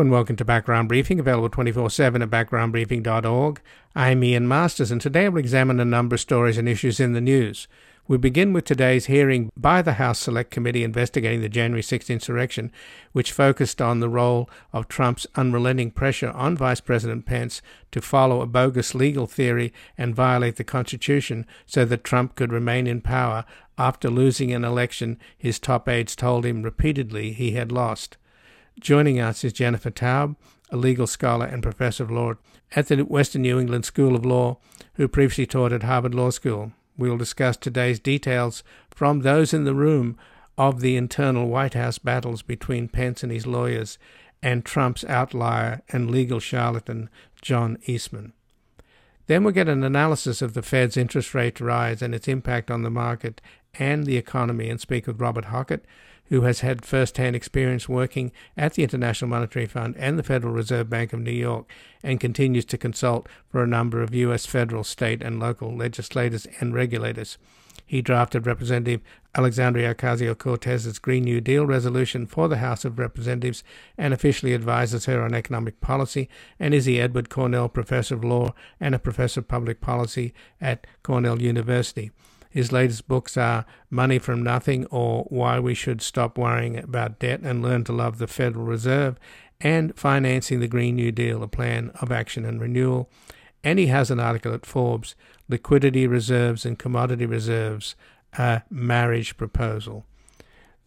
And welcome to Background Briefing, available 24 7 at backgroundbriefing.org. I'm Ian Masters, and today we'll examine a number of stories and issues in the news. We begin with today's hearing by the House Select Committee investigating the January 6th insurrection, which focused on the role of Trump's unrelenting pressure on Vice President Pence to follow a bogus legal theory and violate the Constitution so that Trump could remain in power after losing an election his top aides told him repeatedly he had lost. Joining us is Jennifer Taub, a legal scholar and professor of law at the Western New England School of Law, who previously taught at Harvard Law School. We will discuss today's details from those in the room of the internal White House battles between Pence and his lawyers and Trump's outlier and legal charlatan, John Eastman. Then we'll get an analysis of the Fed's interest rate rise and its impact on the market and the economy and speak with Robert Hockett, who has had first hand experience working at the International Monetary Fund and the Federal Reserve Bank of New York and continues to consult for a number of U.S. federal, state, and local legislators and regulators. He drafted Representative Alexandria Ocasio Cortez's Green New Deal resolution for the House of Representatives and officially advises her on economic policy, and is the Edward Cornell Professor of Law and a Professor of Public Policy at Cornell University. His latest books are Money from Nothing or Why We Should Stop Worrying About Debt and Learn to Love the Federal Reserve and Financing the Green New Deal, a plan of action and renewal. And he has an article at Forbes Liquidity Reserves and Commodity Reserves, a marriage proposal.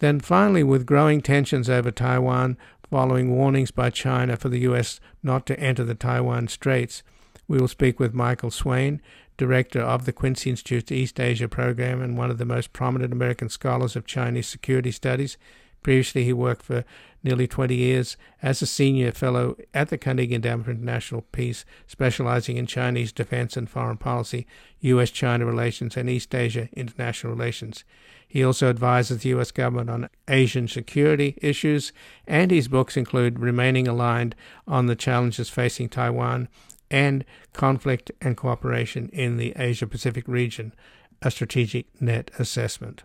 Then finally, with growing tensions over Taiwan following warnings by China for the U.S. not to enter the Taiwan Straits, we will speak with Michael Swaine, director of the Quincy Institute's East Asia program and one of the most prominent American scholars of Chinese security studies. Previously, he worked for nearly 20 years as a senior fellow at the Carnegie Endowment for International Peace, specializing in Chinese defense and foreign policy, U.S. China relations, and East Asia international relations. He also advises the U.S. government on Asian security issues, and his books include Remaining Aligned on the Challenges Facing Taiwan and conflict and cooperation in the Asia Pacific region, a strategic net assessment.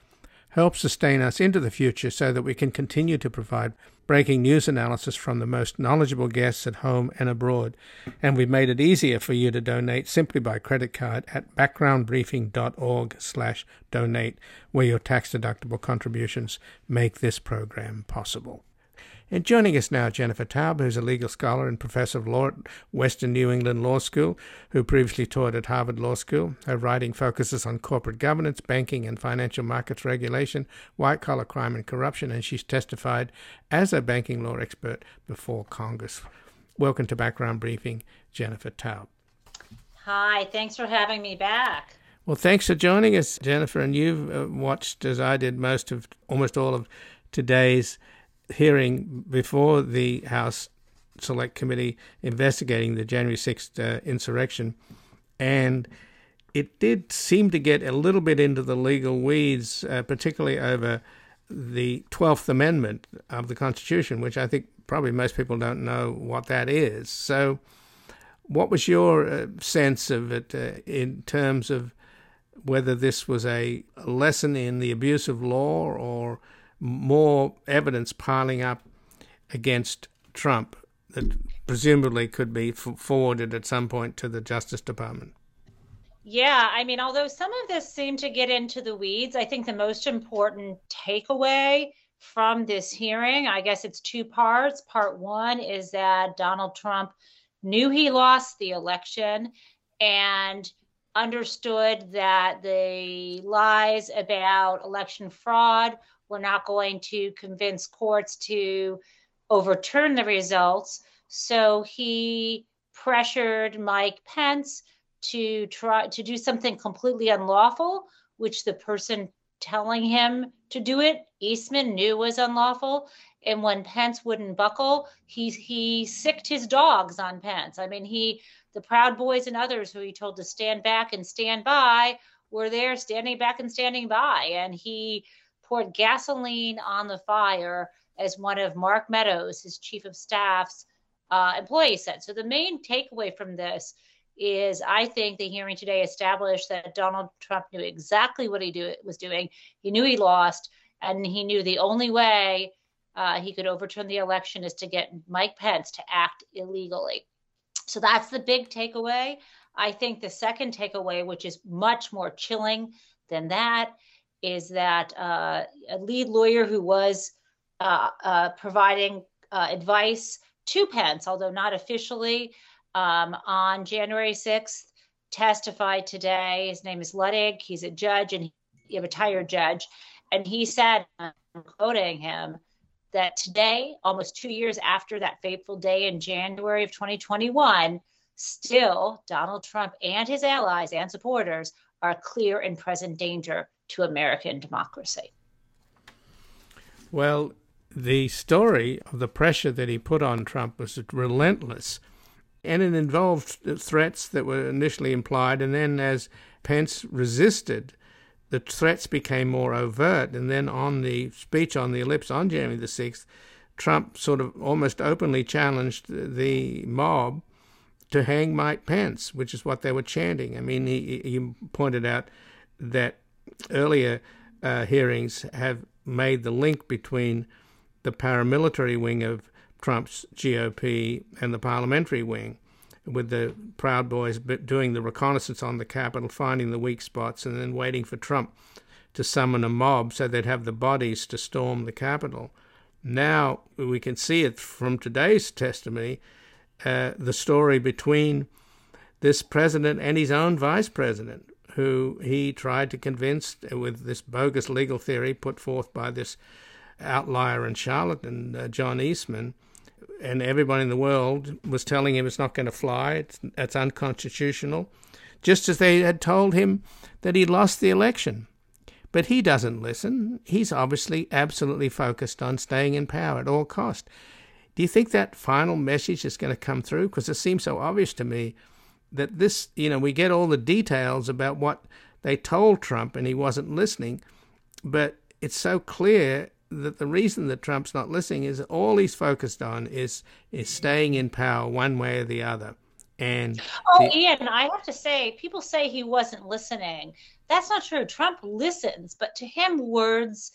Help sustain us into the future so that we can continue to provide breaking news analysis from the most knowledgeable guests at home and abroad. And we've made it easier for you to donate simply by credit card at backgroundbriefing.org slash donate, where your tax-deductible contributions make this program possible. And joining us now, Jennifer Taub, who's a legal scholar and professor of law at Western New England Law School, who previously taught at Harvard Law School. Her writing focuses on corporate governance, banking and financial markets regulation, white collar crime and corruption, and she's testified as a banking law expert before Congress. Welcome to Background Briefing, Jennifer Taub. Hi, thanks for having me back. Well, thanks for joining us, Jennifer. And you've uh, watched, as I did, most of almost all of today's hearing before the House Select Committee investigating the January 6th uh, insurrection, and it did seem to get a little bit into the legal weeds, uh, particularly over the 12th Amendment of the Constitution, which I think probably most people don't know what that is. So, what was your uh, sense of it uh, in terms of whether this was a lesson in the abuse of law or more evidence piling up against Trump that presumably could be forwarded at some point to the Justice Department. Yeah, I mean, although some of this seemed to get into the weeds, I think the most important takeaway from this hearing, I guess it's two parts. Part one is that Donald Trump knew he lost the election and understood that the lies about election fraud we're not going to convince courts to overturn the results. So he pressured Mike Pence to try to do something completely unlawful, which the person telling him to do it, Eastman knew was unlawful. And when Pence wouldn't buckle, he he sicked his dogs on Pence. I mean, he the Proud Boys and others who he told to stand back and stand by were there standing back and standing by. And he poured gasoline on the fire, as one of Mark Meadows, his chief of staff's uh, employees said. So the main takeaway from this is I think the hearing today established that Donald Trump knew exactly what he do, was doing. He knew he lost, and he knew the only way uh, he could overturn the election is to get Mike Pence to act illegally. So that's the big takeaway. I think the second takeaway, which is much more chilling than that, is that uh, a lead lawyer who was uh, uh providing uh, advice to Pence, although not officially, um, on January 6th, testified today. His name is Luttig. He's a judge and he, a retired judge. And he said, I'm quoting him, that today, almost two years after that fateful day in January of 2021, still Donald Trump and his allies and supporters are clear and present danger to American democracy. Well, the story of the pressure that he put on Trump was relentless. And it involved threats that were initially implied, and then as Pence resisted, the threats became more overt. And then on the speech on the ellipse on January the 6th, Trump sort of almost openly challenged the mob to hang Mike Pence, which is what they were chanting. I mean, he, he pointed out that earlier uh, hearings have made the link between the paramilitary wing of Trump's GOP and the parliamentary wing, with the Proud Boys doing the reconnaissance on the Capitol, finding the weak spots, and then waiting for Trump to summon a mob so they'd have the bodies to storm the Capitol. Now we can see it from today's testimony, uh, the story between this president and his own vice president, who he tried to convince with this bogus legal theory put forth by this outlier and charlatan, uh, John Eastman and everybody in the world was telling him it's not going to fly, it's, it's unconstitutional, just as they had told him that he lost the election. But he doesn't listen. He's obviously absolutely focused on staying in power at all cost. Do you think that final message is going to come through? Because it seems so obvious to me that this, you know, we get all the details about what they told Trump and he wasn't listening, but it's so clear that the reason that Trump's not listening is all he's focused on is is staying in power one way or the other. And oh, the, Ian, I have to say, people say he wasn't listening. That's not true. Trump listens, but to him, words,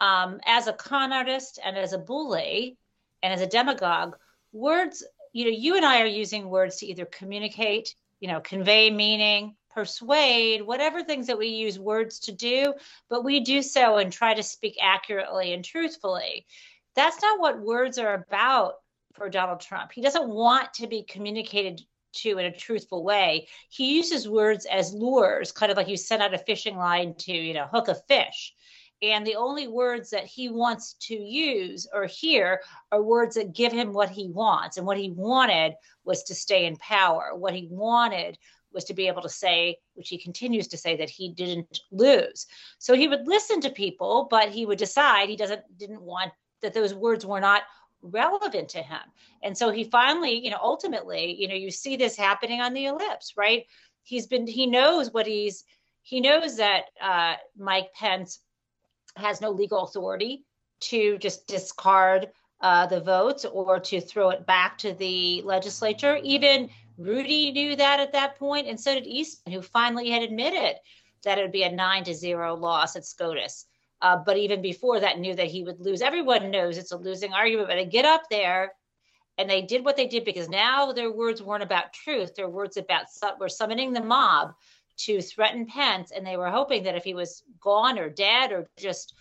um, as a con artist and as a bully and as a demagogue, words. You know, you and I are using words to either communicate, you know, convey meaning, persuade, whatever things that we use words to do, but we do so and try to speak accurately and truthfully. That's not what words are about for Donald Trump. He doesn't want to be communicated to in a truthful way. He uses words as lures, kind of like you send out a fishing line to, you know, hook a fish. And the only words that he wants to use or hear are words that give him what he wants. And what he wanted was to stay in power. What he wanted was to be able to say, which he continues to say, that he didn't lose. So he would listen to people, but he would decide he doesn't didn't want that those words were not relevant to him. And so he finally, you know, ultimately, you know, you see this happening on the ellipse, right? He's been he knows what he's he knows that uh, Mike Pence has no legal authority to just discard uh, the votes or to throw it back to the legislature. Even Rudy knew that at that point, and so did Eastman, who finally had admitted that it would be a nine to zero loss at SCOTUS. Uh, but even before that, knew that he would lose. Everyone knows it's a losing argument, but they get up there and they did what they did because now their words weren't about truth. Their words about were summoning the mob to threaten Pence, and they were hoping that if he was gone or dead or just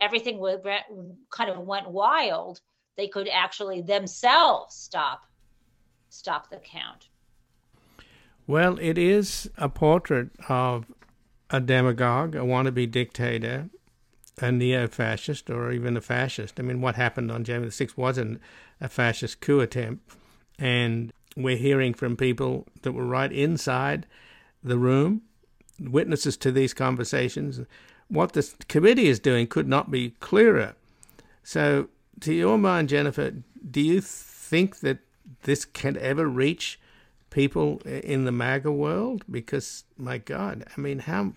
everything would kind of went wild, they could actually themselves stop stop the count. Well, it is a portrait of a demagogue, a wannabe dictator, a neo fascist, or even a fascist. I mean, what happened on January the 6th wasn't a fascist coup attempt. And we're hearing from people that were right inside the room, witnesses to these conversations. What the committee is doing could not be clearer. So, to your mind, Jennifer, do you think that this can ever reach people in the MAGA world? Because my God, I mean, how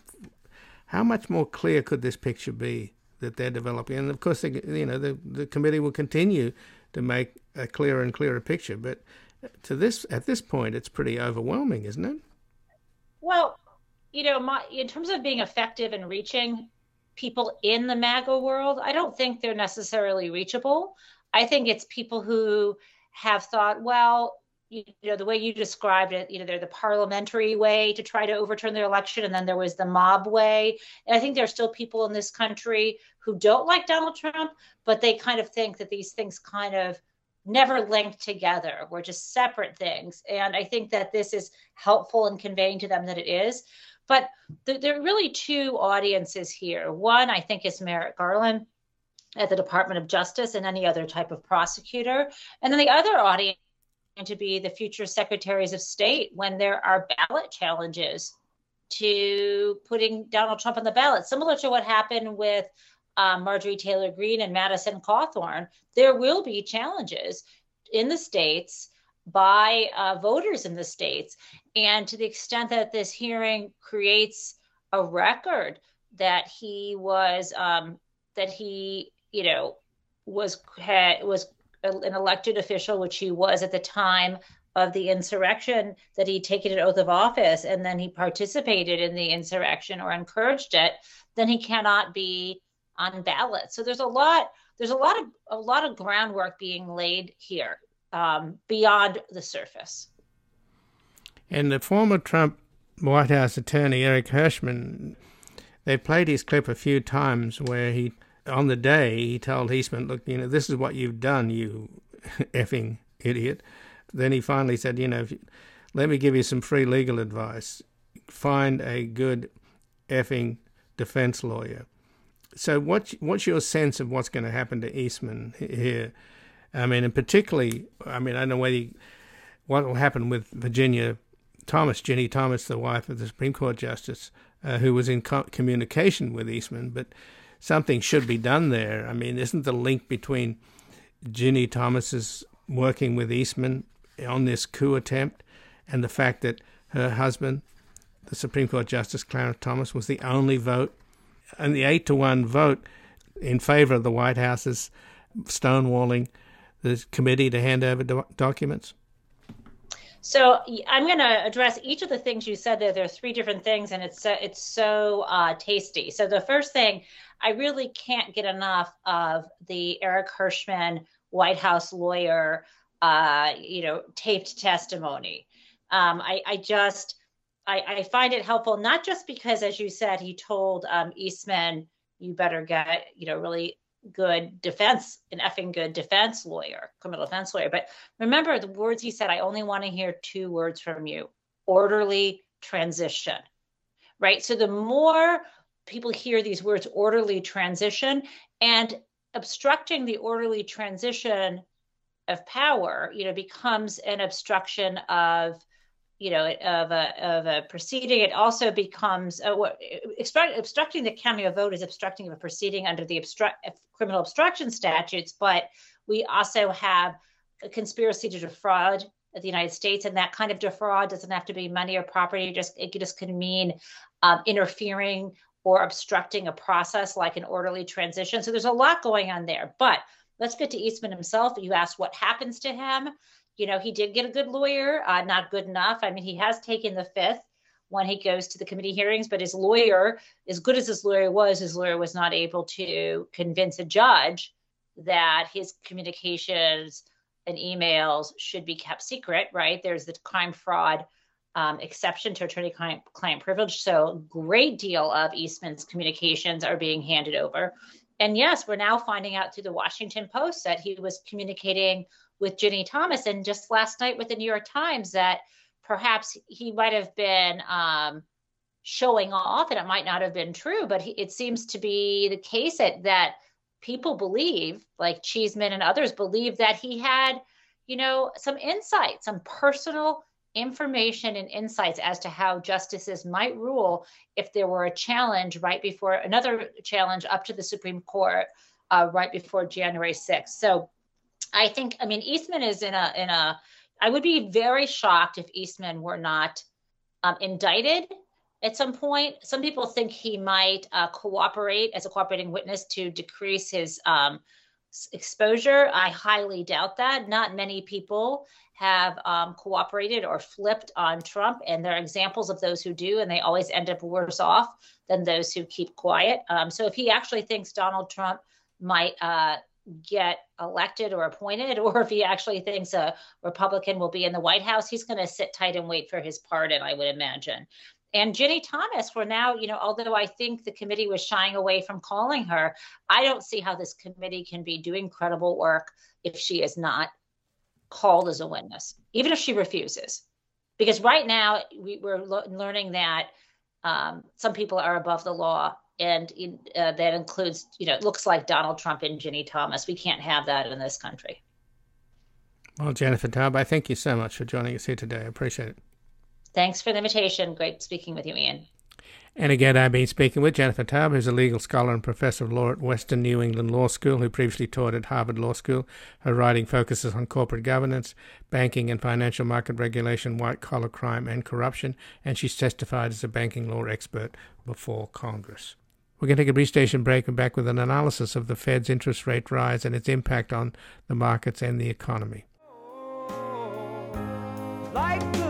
how much more clear could this picture be that they're developing? And of course, they, you know, the the committee will continue to make a clearer and clearer picture. But uh, to this at this point, it's pretty overwhelming, isn't it? Well, you know, my, in terms of being effective and reaching people in the MAGA world, I don't think they're necessarily reachable. I think it's people who have thought, well, you know, the way you described it, you know, they're the parliamentary way to try to overturn their election, and then there was the mob way. And I think there are still people in this country who don't like Donald Trump, but they kind of think that these things kind of never linked together. We're just separate things. And I think that this is helpful in conveying to them that it is. But th- there are really two audiences here. One, I think, is Merrick Garland at the Department of Justice and any other type of prosecutor. And then the other audience to be the future secretaries of state when there are ballot challenges to putting Donald Trump on the ballot, similar to what happened with um, Marjorie Taylor Greene and Madison Cawthorn. There will be challenges in the states by uh, voters in the states. And to the extent that this hearing creates a record that he was, um, that he, you know, was had, was an elected official, which he was at the time of the insurrection, that he'd taken an oath of office and then he participated in the insurrection or encouraged it, then he cannot be on ballot. So there's a lot, there's a lot of a lot of groundwork being laid here um, beyond the surface. And the former Trump White House attorney Eric Herschmann, they played his clip a few times where he, on the day, he told Eastman, "Look, you know, this is what you've done, you effing idiot." Then he finally said, "You know, you, let me give you some free legal advice. Find a good effing defense lawyer." So, what's what's your sense of what's going to happen to Eastman here? I mean, and particularly, I mean, I don't know whether he, what will happen with Virginia Thomas, Ginni Thomas, the wife of the Supreme Court Justice, uh, who was in co- communication with Eastman, but something should be done there. I mean, isn't the link between Ginni Thomas's working with Eastman on this coup attempt and the fact that her husband, the Supreme Court Justice Clarence Thomas, was the only vote, and the eight to one vote in favor of the White House's stonewalling the committee to hand over do- documents? So I'm going to address each of the things you said there. There are three different things, and it's it's so uh, tasty. So the first thing, I really can't get enough of the Eric Herschmann White House lawyer, uh, you know, taped testimony. Um, I, I just I, I, find it helpful not just because, as you said, he told um, Eastman, "You better get you know really good defense, an effing good defense lawyer, criminal defense lawyer. But remember the words he said, I only want to hear two words from you orderly transition, right? So the more people hear these words, orderly transition, and obstructing the orderly transition of power, you know, becomes an obstruction of you know of a of a proceeding it also becomes uh, what obstructing the of vote is obstructing a proceeding under the obstruct criminal obstruction statutes but we also have a conspiracy to defraud the United States, and that kind of defraud doesn't have to be money or property. Just it just can mean um, interfering or obstructing a process like an orderly transition. So there's a lot going on there. But let's get to Eastman himself. You asked what happens to him you know, he did get a good lawyer, uh, not good enough. I mean, he has taken the fifth when he goes to the committee hearings, but his lawyer, as good as his lawyer was, his lawyer was not able to convince a judge that his communications and emails should be kept secret, right? There's the crime fraud um, exception to attorney client, client privilege. So, great deal of Eastman's communications are being handed over. And yes, we're now finding out through the Washington Post that he was communicating with Ginni Thomas, and just last night with the New York Times that perhaps he might have been um, showing off, and it might not have been true, but he, it seems to be the case that, that people believe, like Cheeseman and others, believe that he had, you know, some insight, some personal information and insights as to how justices might rule if there were a challenge right before another challenge up to the Supreme Court uh, right before January 6th. So I think, I mean, Eastman is in a in a I would be very shocked if Eastman were not um, indicted at some point. Some people think he might uh, cooperate as a cooperating witness to decrease his um, exposure. I highly doubt that. Not many people have um, cooperated or flipped on Trump, and there are examples of those who do, and they always end up worse off than those who keep quiet. Um, so if he actually thinks Donald Trump might uh, get elected or appointed, or if he actually thinks a Republican will be in the White House, he's going to sit tight and wait for his pardon, I would imagine. And Ginni Thomas, for now, you know, although I think the committee was shying away from calling her, I don't see how this committee can be doing credible work if she is not called as a witness, even if she refuses. Because right now, we, are learning that um, some people are above the law and uh, that includes, you know, it looks like Donald Trump and Ginni Thomas. We can't have that in this country. Well, Jennifer Taub, I thank you so much for joining us here today. I appreciate it. Thanks for the invitation. Great speaking with you, Ian. And again, I've been speaking with Jennifer Taub, who's a legal scholar and professor of law at Western New England Law School, who previously taught at Harvard Law School. Her writing focuses on corporate governance, banking and financial market regulation, white collar crime, and corruption, and she's testified as a banking law expert before Congress. We're going to take a brief station break and back with an analysis of the Fed's interest rate rise and its impact on the markets and the economy. Like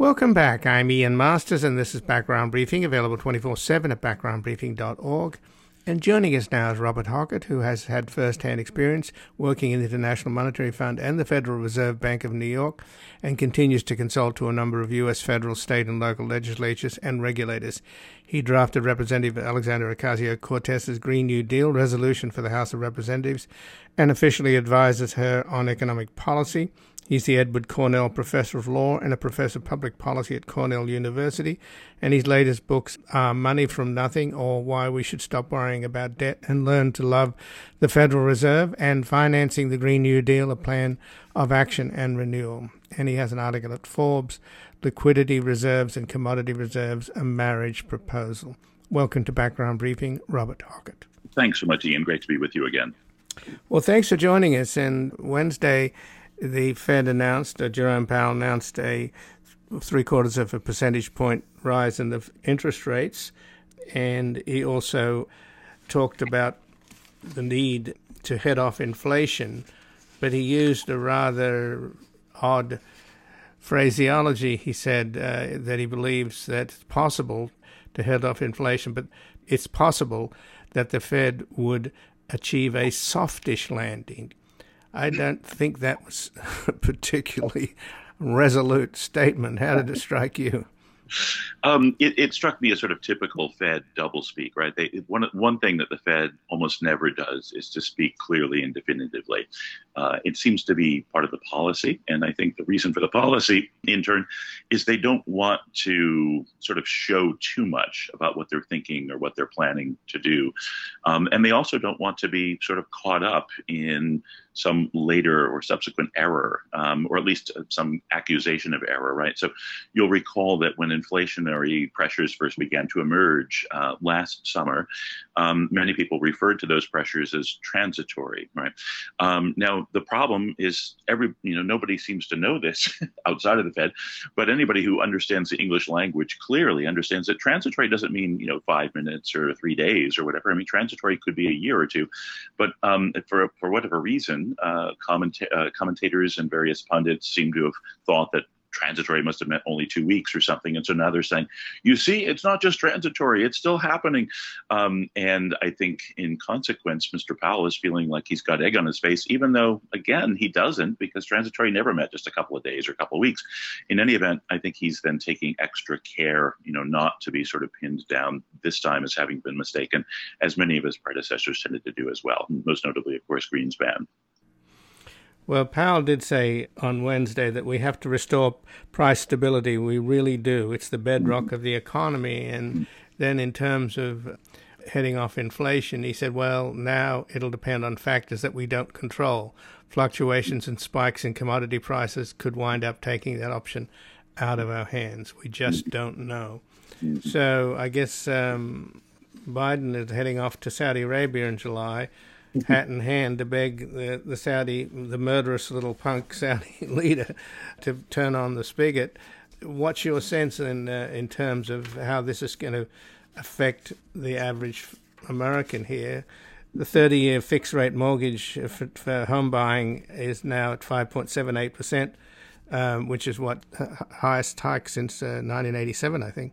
Welcome back. I'm Ian Masters, and this is Background Briefing, available 24 7 at backgroundbriefing.org. And joining us now is Robert Hockett, who has had first hand experience working in the International Monetary Fund and the Federal Reserve Bank of New York, and continues to consult to a number of U.S. federal, state, and local legislatures and regulators. He drafted Representative Alexandria Ocasio Cortez's Green New Deal resolution for the House of Representatives and officially advises her on economic policy. He's the Edward Cornell Professor of Law and a Professor of Public Policy at Cornell University. And his latest books are Money from Nothing or Why We Should Stop Worrying About Debt and Learn to Love the Federal Reserve and Financing the Green New Deal, a Plan of Action and Renewal. And he has an article at Forbes Liquidity Reserves and Commodity Reserves, a Marriage Proposal. Welcome to Background Briefing, Robert Hockett. Thanks so much, Ian. Great to be with you again. Well, thanks for joining us. And Wednesday, the Fed announced, uh, Jerome Powell announced a three quarters of a percentage point rise in the interest rates, and he also talked about the need to head off inflation, but he used a rather odd phraseology. He said uh, that he believes that it's possible to head off inflation, but it's possible that the Fed would achieve a softish landing. I don't think that was a particularly resolute statement. How did it strike you? Um, it, it, struck me as sort of typical Fed doublespeak, right? They, one, one thing that the Fed almost never does is to speak clearly and definitively. Uh, it seems to be part of the policy. And I think the reason for the policy, in turn, is they don't want to sort of show too much about what they're thinking or what they're planning to do. Um, and they also don't want to be sort of caught up in some later or subsequent error, um, or at least some accusation of error, right? So you'll recall that when inflationary pressures first began to emerge uh, last summer, um, many people referred to those pressures as transitory, right? Um, now, the problem is every, you know, nobody seems to know this outside of the Fed, but anybody who understands the English language clearly understands that transitory doesn't mean, you know, five minutes or three days or whatever. I mean, transitory could be a year or two, but um, for, for whatever reason, uh, commenta- uh, commentators and various pundits seem to have thought that transitory must have meant only two weeks or something. And so now they're saying, you see, it's not just transitory, it's still happening. Um, and I think in consequence, Mr. Powell is feeling like he's got egg on his face, even though, again, he doesn't, because transitory never meant just a couple of days or a couple of weeks. In any event, I think he's then taking extra care, you know, not to be sort of pinned down this time as having been mistaken, as many of his predecessors tended to do as well, most notably, of course, Greenspan. Well, Powell did say on Wednesday that we have to restore price stability. We really do. It's the bedrock of the economy. And then, in terms of heading off inflation, he said, well, now it'll depend on factors that we don't control. Fluctuations and spikes in commodity prices could wind up taking that option out of our hands. We just don't know. So I guess um, Biden is heading off to Saudi Arabia in July. Hat in hand, to beg the, the Saudi, the murderous little punk Saudi leader, to turn on the spigot. What's your sense in uh, in terms of how this is going to affect the average American here? The 30 year fixed rate mortgage for, for, home buying is now at 5.78%, um, which is what highest hike since uh, 1987, I think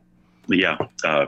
yeah, uh,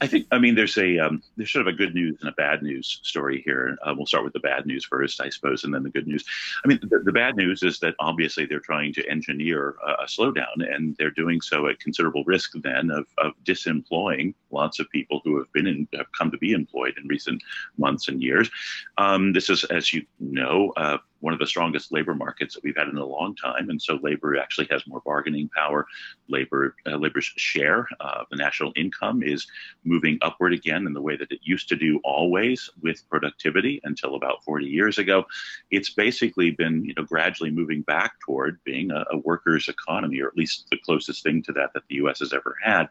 I think I mean there's a um, there's sort of a good news and a bad news story here. Uh, we'll start with the bad news first, I suppose, and then the good news. I mean, the, the bad news is that obviously they're trying to engineer a, a, slowdown, and they're doing so at considerable risk then of, of disemploying lots of people who have been in, have come to be employed in recent months and years. Um, this is, as you know, uh, one of the strongest labor markets that we've had in a long time, and so labor actually has more bargaining power. Labor uh, labor's share of the national income is moving upward again in the way that it used to do always with productivity until about 40 years ago. It's basically been you know gradually moving back toward being a, a workers' economy, or at least the closest thing to that that the U.S. has ever had.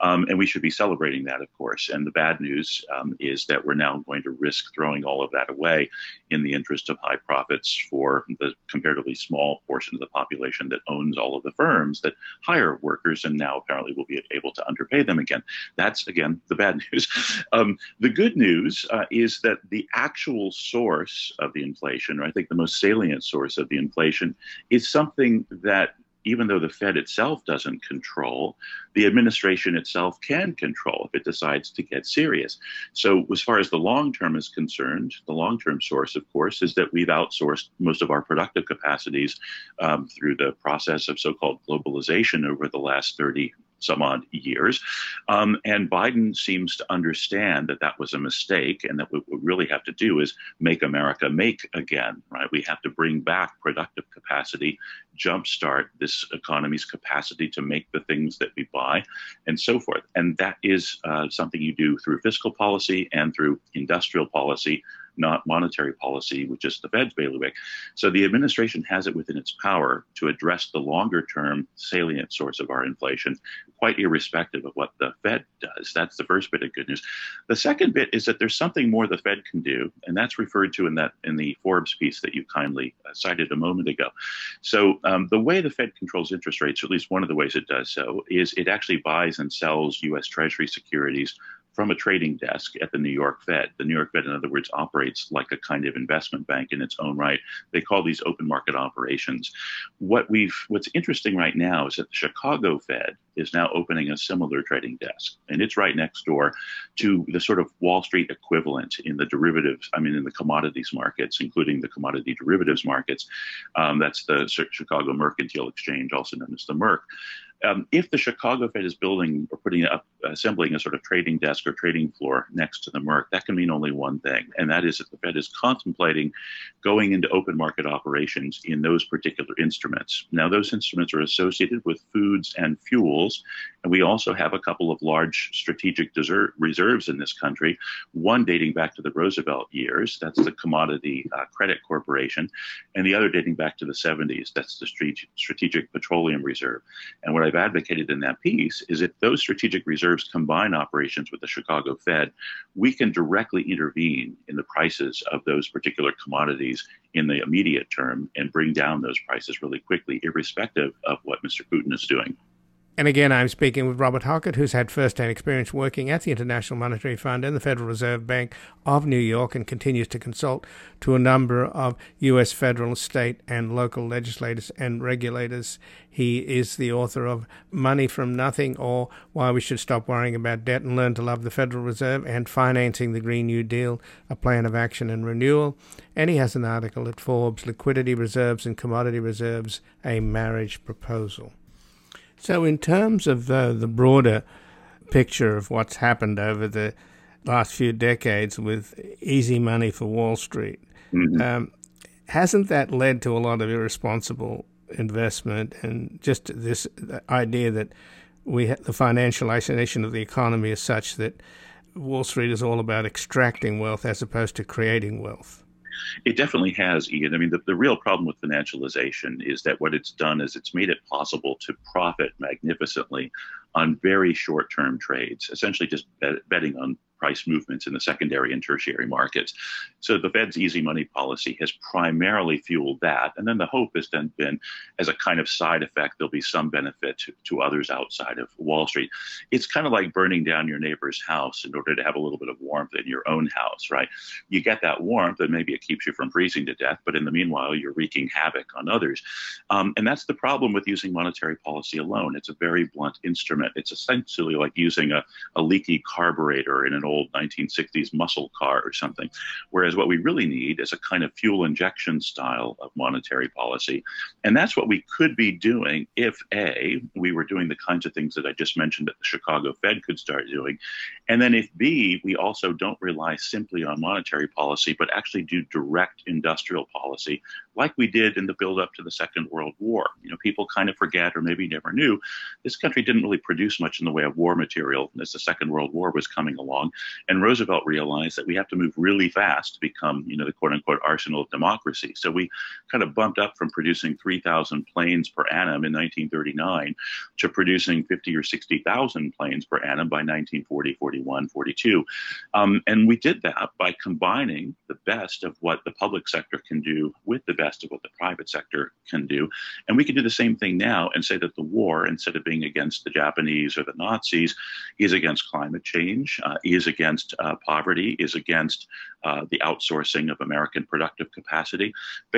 Um, and we should be celebrating that, of course. And the bad news um, is that we're now going to risk throwing all of that away in the interest of high profits for the comparatively small portion of the population that owns all of the firms that hire workers and now apparently will be able to underpay them again. That's, again, the bad news. Um, the good news uh, is that the actual source of the inflation, or I think the most salient source of the inflation, is something that even though the Fed itself doesn't control, the administration itself can control if it decides to get serious. So, as far as the long term is concerned, the long term source, of course, is that we've outsourced most of our productive capacities um, through the process of so called globalization over the last 30 some odd years. Um, and Biden seems to understand that that was a mistake and that what we really have to do is make America make again, right? We have to bring back productive capacity, jumpstart this economy's capacity to make the things that we buy and so forth. And that is uh, something you do through fiscal policy and through industrial policy not monetary policy, which is the Fed's bailiwick. So the administration has it within its power to address the longer term salient source of our inflation, quite irrespective of what the Fed does. That's the first bit of good news. The second bit is that there's something more the Fed can do, and that's referred to in that in the Forbes piece that you kindly uh, cited a moment ago. So um, the way the Fed controls interest rates, or at least one of the ways it does so, is it actually buys and sells U.S. Treasury securities from a trading desk at the New York Fed. The New York Fed, in other words, operates like a kind of investment bank in its own right. They call these open market operations. What we've what's interesting right now is that the Chicago Fed is now opening a similar trading desk, and it's right next door to the sort of Wall Street equivalent in the derivatives. I mean, in the commodities markets, including the commodity derivatives markets. Um, that's the Chicago Mercantile Exchange, also known as the Merc um, if the Chicago Fed is building or putting up, assembling a sort of trading desk or trading floor next to the Merc, that can mean only one thing, and that is that the Fed is contemplating going into open market operations in those particular instruments. Now, those instruments are associated with foods and fuels, and we also have a couple of large strategic desert reserves in this country, one dating back to the Roosevelt years, that's the Commodity uh, Credit Corporation, and the other dating back to the 70s, that's the Strategic Petroleum Reserve. And what I I've advocated in that piece is if those strategic reserves combine operations with the Chicago Fed, we can directly intervene in the prices of those particular commodities in the immediate term and bring down those prices really quickly, irrespective of what Mr. Putin is doing. And again, I'm speaking with Robert Hockett, who's had first-hand experience working at the International Monetary Fund and the Federal Reserve Bank of New York and continues to consult to a number of U.S. federal, state, and local legislators and regulators. He is the author of Money from Nothing or Why We Should Stop Worrying About Debt and Learn to Love the Federal Reserve and Financing the Green New Deal, a Plan of Action and Renewal. And he has an article at Forbes, Liquidity Reserves and Commodity Reserves, a Marriage Proposal. So, in terms of uh, the broader picture of what's happened over the last few decades with easy money for Wall Street, mm-hmm. um, hasn't that led to a lot of irresponsible investment and just this idea that we the financialization of the economy is such that Wall Street is all about extracting wealth as opposed to creating wealth? It definitely has, Ian. I mean, the, the real problem with financialization is that what it's done is it's made it possible to profit magnificently on very short term trades, essentially just bet, betting on price movements in the secondary and tertiary markets. So the Fed's easy money policy has primarily fueled that. And then the hope has then been, as a kind of side effect, there'll be some benefit to, to others outside of Wall Street. It's kind of like burning down your neighbor's house in order to have a little bit of warmth in your own house, right? You get that warmth, and maybe it keeps you from freezing to death, but in the meanwhile, you're wreaking havoc on others. Um, and that's the problem with using monetary policy alone. It's a very blunt instrument. It's essentially like using a, a leaky carburetor in an old 1960s muscle car or something. Whereas what we really need is a kind of fuel injection style of monetary policy. And that's what we could be doing if A, we were doing the kinds of things that I just mentioned that the Chicago Fed could start doing. And then if B, we also don't rely simply on monetary policy, but actually do direct industrial policy like we did in the build up to the Second World War. You know, people kind of forget or maybe never knew this country didn't really produce much in the way of war material as the Second World War was coming along. And Roosevelt realized that we have to move really fast to become, you know, the quote unquote arsenal of democracy. So we kind of bumped up from producing 3,000 planes per annum in 1939 to producing 50 or 60,000 planes per annum by 1940, 41, 42. Um, and we did that by combining the best of what the public sector can do with the best of what the private sector can do. And we can do the same thing now and say that the war, instead of being against the Japanese or the Nazis, is against climate change, uh, is against uh, poverty, is against uh, the outsourcing of American productive capacity.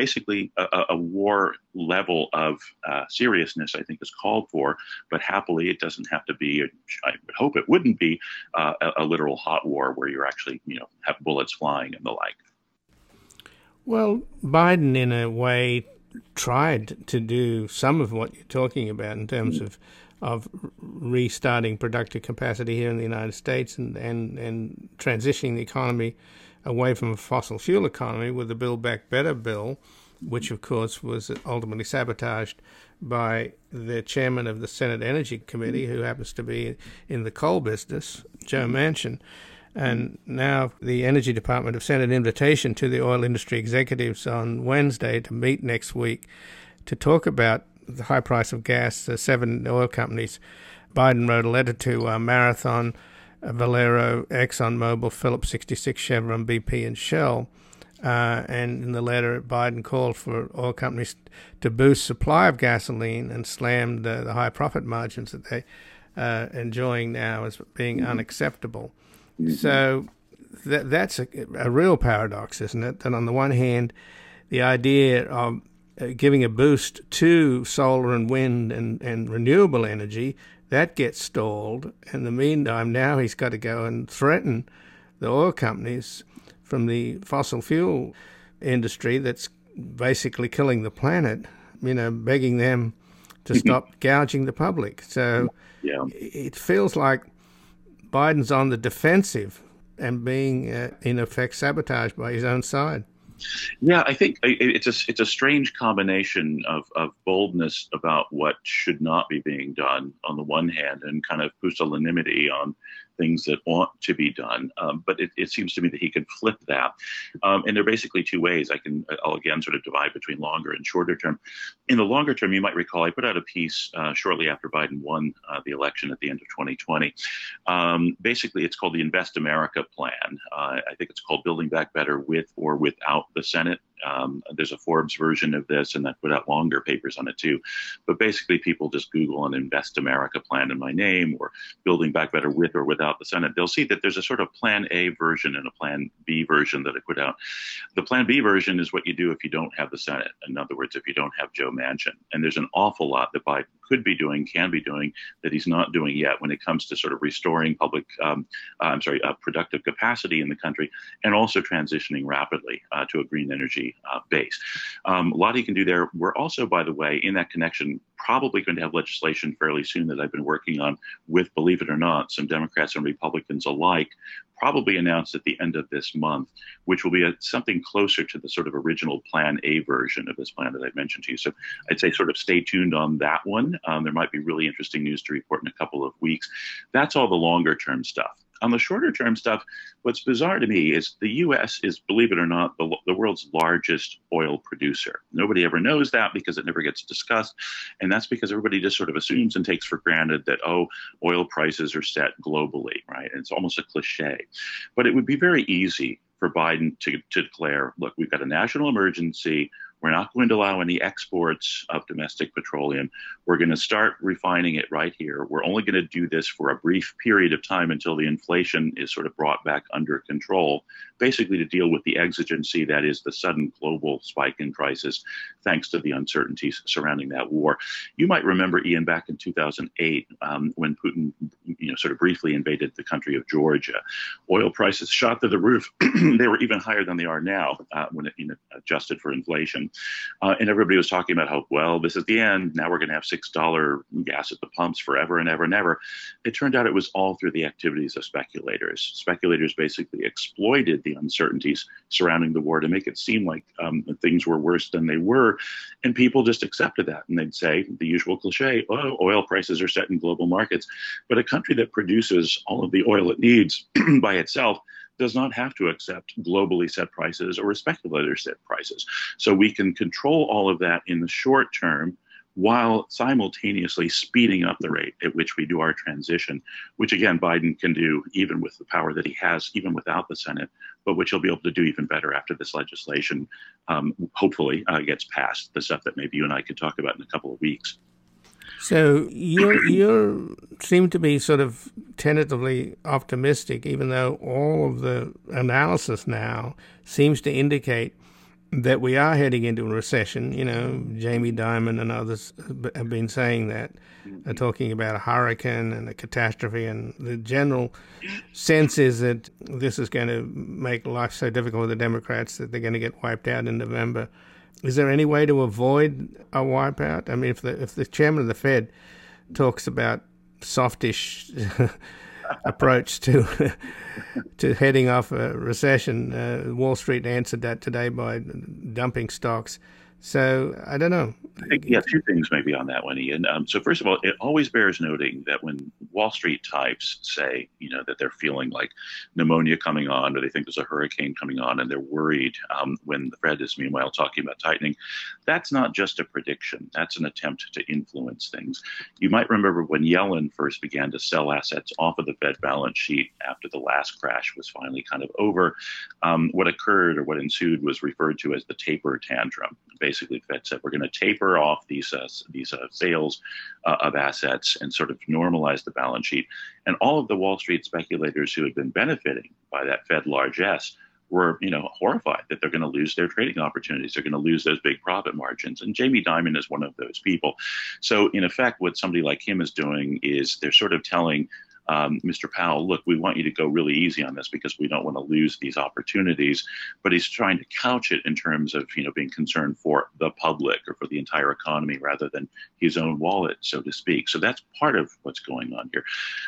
Basically, a, a war level of uh, seriousness, I think, is called for, but happily, it doesn't have to be, I would hope it wouldn't be, uh, a, a literal hot war where you're actually, you know, have bullets flying and the like. Well, Biden, in a way, tried to do some of what you're talking about in terms of of restarting productive capacity here in the United States and, and, and transitioning the economy away from a fossil fuel economy with the Build Back Better bill, which of course was ultimately sabotaged by the chairman of the Senate Energy Committee, who happens to be in the coal business, Joe Manchin. And now the Energy Department have sent an invitation to the oil industry executives on Wednesday to meet next week to talk about the high price of gas. The seven oil companies. Biden wrote a letter to uh, Marathon, uh, Valero, ExxonMobil, Phillips 66, Chevron, BP, and Shell. Uh, and in the letter, Biden called for oil companies to boost supply of gasoline and slammed uh, the high profit margins that they are uh, enjoying now as being mm-hmm. unacceptable. Mm-hmm. So that, that's a, a, real paradox, isn't it? That on the one hand, the idea of uh, giving a boost to solar and wind and, and renewable energy that gets stalled. In the meantime, now he's got to go and threaten the oil companies from the fossil fuel industry that's basically killing the planet, you know, begging them to stop gouging the public. So yeah. it feels like Biden's on the defensive and being, uh, in effect, sabotaged by his own side. Yeah, I think it's a it's a strange combination of, of boldness about what should not be being done on the one hand, and kind of pusillanimity on things that ought to be done. Um, but it, it, seems to me that he can flip that. Um, and there are basically two ways. I can, I'll again sort of divide between longer and shorter term. In the longer term, you might recall I put out a piece uh, shortly after Biden won uh, the election at the end of 2020. Um, basically, it's called the Invest America Plan. Uh, I think it's called Building Back Better with or without the Senate. Um, there's a Forbes version of this, and I put out longer papers on it too. But basically, people just Google an Invest America plan in my name or Building Back Better with or without the Senate. They'll see that there's a sort of Plan A version and a Plan B version that I put out. The Plan B version is what you do if you don't have the Senate. In other words, if you don't have Joe Manchin. And there's an awful lot that Biden could be doing, can be doing, that he's not doing yet when it comes to sort of restoring public, um, uh, I'm sorry, uh, productive capacity in the country and also transitioning rapidly uh, to a green energy uh, base. Um, a lot he can do there. We're also, by the way, in that connection, probably going to have legislation fairly soon that I've been working on with, believe it or not, some Democrats and Republicans alike, probably announced at the end of this month, which will be a, something closer to the sort of original Plan A version of this plan that I mentioned to you. So I'd say sort of stay tuned on that one. Um, there might be really interesting news to report in a couple of weeks. That's all the longer term stuff. On the shorter term stuff, what's bizarre to me is the U.S. is, believe it or not, the, the world's largest oil producer. Nobody ever knows that because it never gets discussed. And that's because everybody just sort of assumes and takes for granted that, oh, oil prices are set globally, right? And it's almost a cliche. But it would be very easy for Biden to, to declare, look, we've got a national emergency. We're not going to allow any exports of domestic petroleum. We're going to start refining it right here. We're only going to do this for a brief period of time until the inflation is sort of brought back under control, basically to deal with the exigency that is the sudden global spike in prices, thanks to the uncertainties surrounding that war. You might remember, Ian, back in 2008, um, when Putin, you know, sort of briefly invaded the country of Georgia, oil prices shot through the roof. they were even higher than they are now uh, when it, you know, adjusted for inflation. Uh, and everybody was talking about how, well, this is the end. Now we're going to have $6 gas at the pumps forever and ever and ever. It turned out it was all through the activities of speculators. Speculators basically exploited the uncertainties surrounding the war to make it seem like um, things were worse than they were. And people just accepted that. And they'd say the usual cliche oh, oil prices are set in global markets. But a country that produces all of the oil it needs by itself does not have to accept globally set prices or speculator set prices. So we can control all of that in the short term while simultaneously speeding up the rate at which we do our transition, which again, Biden can do even with the power that he has, even without the Senate, but which he'll be able to do even better after this legislation um, hopefully uh, gets passed, the stuff that maybe you and I could talk about in a couple of weeks. So you you seem to be sort of tentatively optimistic, even though all of the analysis now seems to indicate that we are heading into a recession. You know, Jamie Dimon and others have been saying that, are talking about a hurricane and a catastrophe, and the general sense is that this is going to make life so difficult for the Democrats that they're going to get wiped out in November. Is there any way to avoid a wipeout? I mean, if the if the chairman of the Fed talks about softish approach to to heading off a recession, uh, Wall Street answered that today by dumping stocks. So I don't know. I think, yeah, two things maybe on that one, Ian. Um, so first of all, it always bears noting that when Wall Street types say, you know, that they're feeling like pneumonia coming on, or they think there's a hurricane coming on, and they're worried um, when the Fed is meanwhile talking about tightening, that's not just a prediction. That's an attempt to influence things. You might remember when Yellen first began to sell assets off of the Fed balance sheet after the last crash was finally kind of over. Um, what occurred or what ensued was referred to as the taper tantrum. Basically, the Fed said we're going to taper off these uh, these uh, sales uh, of assets and sort of normalize the balance sheet. And all of the Wall Street speculators who had been benefiting by that Fed largesse were, you know, horrified that they're going to lose their trading opportunities. They're going to lose those big profit margins. And Jamie Dimon is one of those people. So in effect, what somebody like him is doing is they're sort of telling um, Mr. Powell, look, we want you to go really easy on this because we don't want to lose these opportunities. But he's trying to couch it in terms of, you know, being concerned for the public or for the entire economy rather than his own wallet, so to speak. So that's part of what's going on here.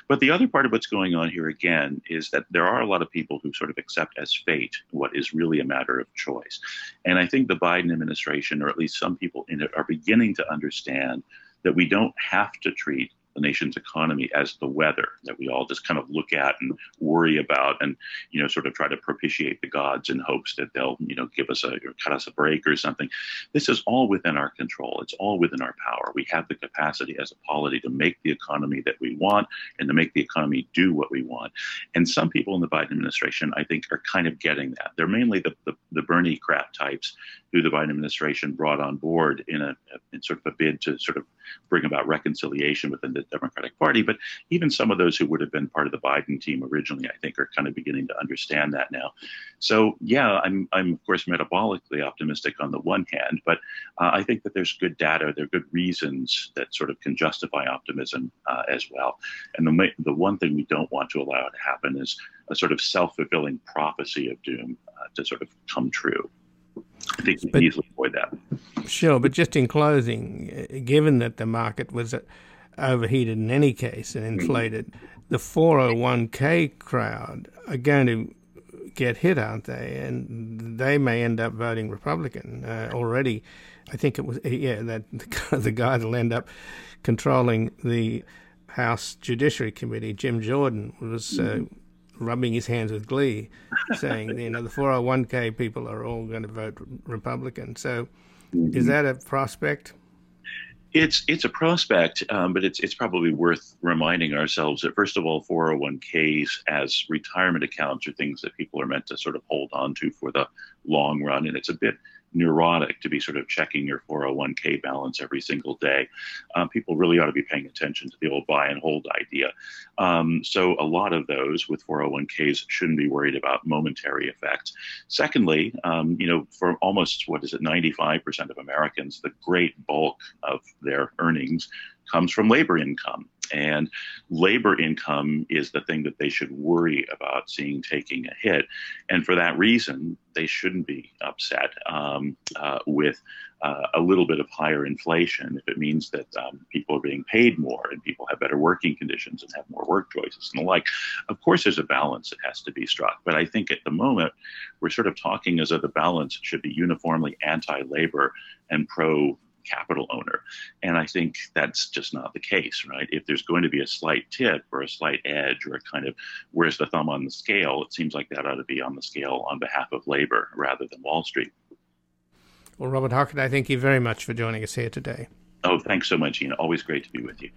But the other part of what's going on here, again, is that there are a lot of people who sort of accept as fate what is really a matter of choice. And I think the Biden administration, or at least some people in it, are beginning to understand that we don't have to treat the nation's economy as the weather that we all just kind of look at and worry about and you know sort of try to propitiate the gods in hopes that they'll you know give us a or cut us a break or something. This is all within our control. It's all within our power. We have the capacity as a polity to make the economy that we want and to make the economy do what we want. And some people in the biden administration i think are kind of getting that. They're mainly the, the, the Berniecrat types who the biden administration brought on board in a in sort of a bid to sort of bring about reconciliation within the Democratic Party. But even some of those who would have been part of the Biden team originally, I think, are kind of beginning to understand that now. So yeah, I'm I'm of course metabolically optimistic on the one hand, but uh, I think that there's good data, there are good reasons that sort of can justify optimism uh, as well. And the the one thing we don't want to allow to happen is a sort of self-fulfilling prophecy of doom uh, to sort of come true. I think we can easily avoid that. Sure, but just in closing, given that the market was overheated in any case and inflated, the 401k crowd are going to get hit, aren't they? And they may end up voting Republican uh, already. I think it was yeah that the guy that'll end up controlling the House Judiciary Committee, Jim Jordan, was. Uh, rubbing his hands with glee, saying, you know, the 401k people are all going to vote Republican. So, is that a prospect? It's it's a prospect, um, but it's it's probably worth reminding ourselves that first of all, 401ks as retirement accounts are things that people are meant to sort of hold on to for the long run, and it's a bit neurotic to be sort of checking your 401k balance every single day. Um, people really ought to be paying attention to the old buy and hold idea. Um, so a lot of those with 401ks shouldn't be worried about momentary effects. Secondly, um, you know, for almost what is it, 95% of Americans, the great bulk of their earnings comes from labor income. And labor income is the thing that they should worry about seeing taking a hit. And for that reason, they shouldn't be upset um, uh, with uh, a little bit of higher inflation if it means that um, people are being paid more and people have better working conditions and have more work choices and the like. Of course, there's a balance that has to be struck. But I think at the moment, we're sort of talking as though the balance should be uniformly anti labor and pro capital owner. And I think that's just not the case, right? If there's going to be a slight tip or a slight edge or a kind of where's the thumb on the scale, it seems like that ought to be on the scale on behalf of labor rather than Wall Street. Well, Robert Hockett, I thank you very much for joining us here today. Oh, thanks so much, Ian. Always great to be with you.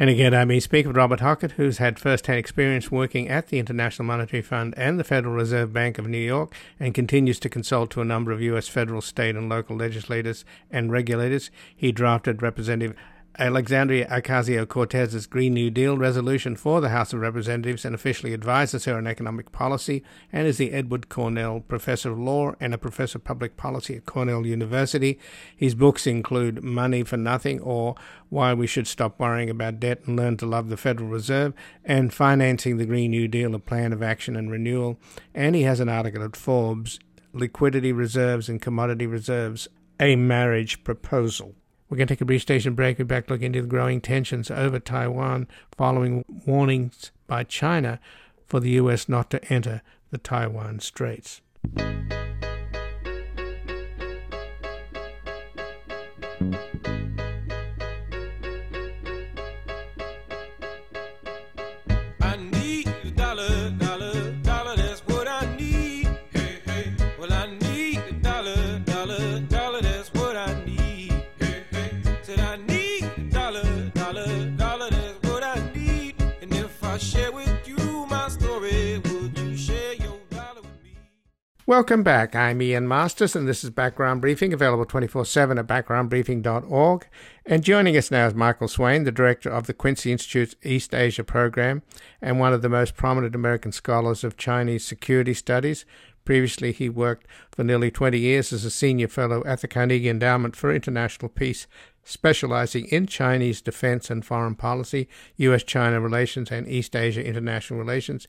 And again, I may speak with Robert Hockett, who's had first-hand experience working at the International Monetary Fund and the Federal Reserve Bank of New York, and continues to consult to a number of U.S. federal, state, and local legislators and regulators. He drafted Representative Alexandria Ocasio Cortez's Green New Deal resolution for the House of Representatives and officially advises her on economic policy, and is the Edward Cornell Professor of Law and a Professor of Public Policy at Cornell University. His books include Money for Nothing or Why We Should Stop Worrying About Debt and Learn to Love the Federal Reserve, and Financing the Green New Deal, a Plan of Action and Renewal. And he has an article at Forbes Liquidity Reserves and Commodity Reserves, a Marriage Proposal. We're going to take a brief station break. We're back looking into the growing tensions over Taiwan following warnings by China for the U.S. not to enter the Taiwan Straits. Welcome back. I'm Ian Masters, and this is Background Briefing, available 24 7 at backgroundbriefing.org. And joining us now is Michael Swaine, the director of the Quincy Institute's East Asia program and one of the most prominent American scholars of Chinese security studies. Previously, he worked for nearly 20 years as a senior fellow at the Carnegie Endowment for International Peace specializing in Chinese defense and foreign policy, U.S. China relations, and East Asia international relations.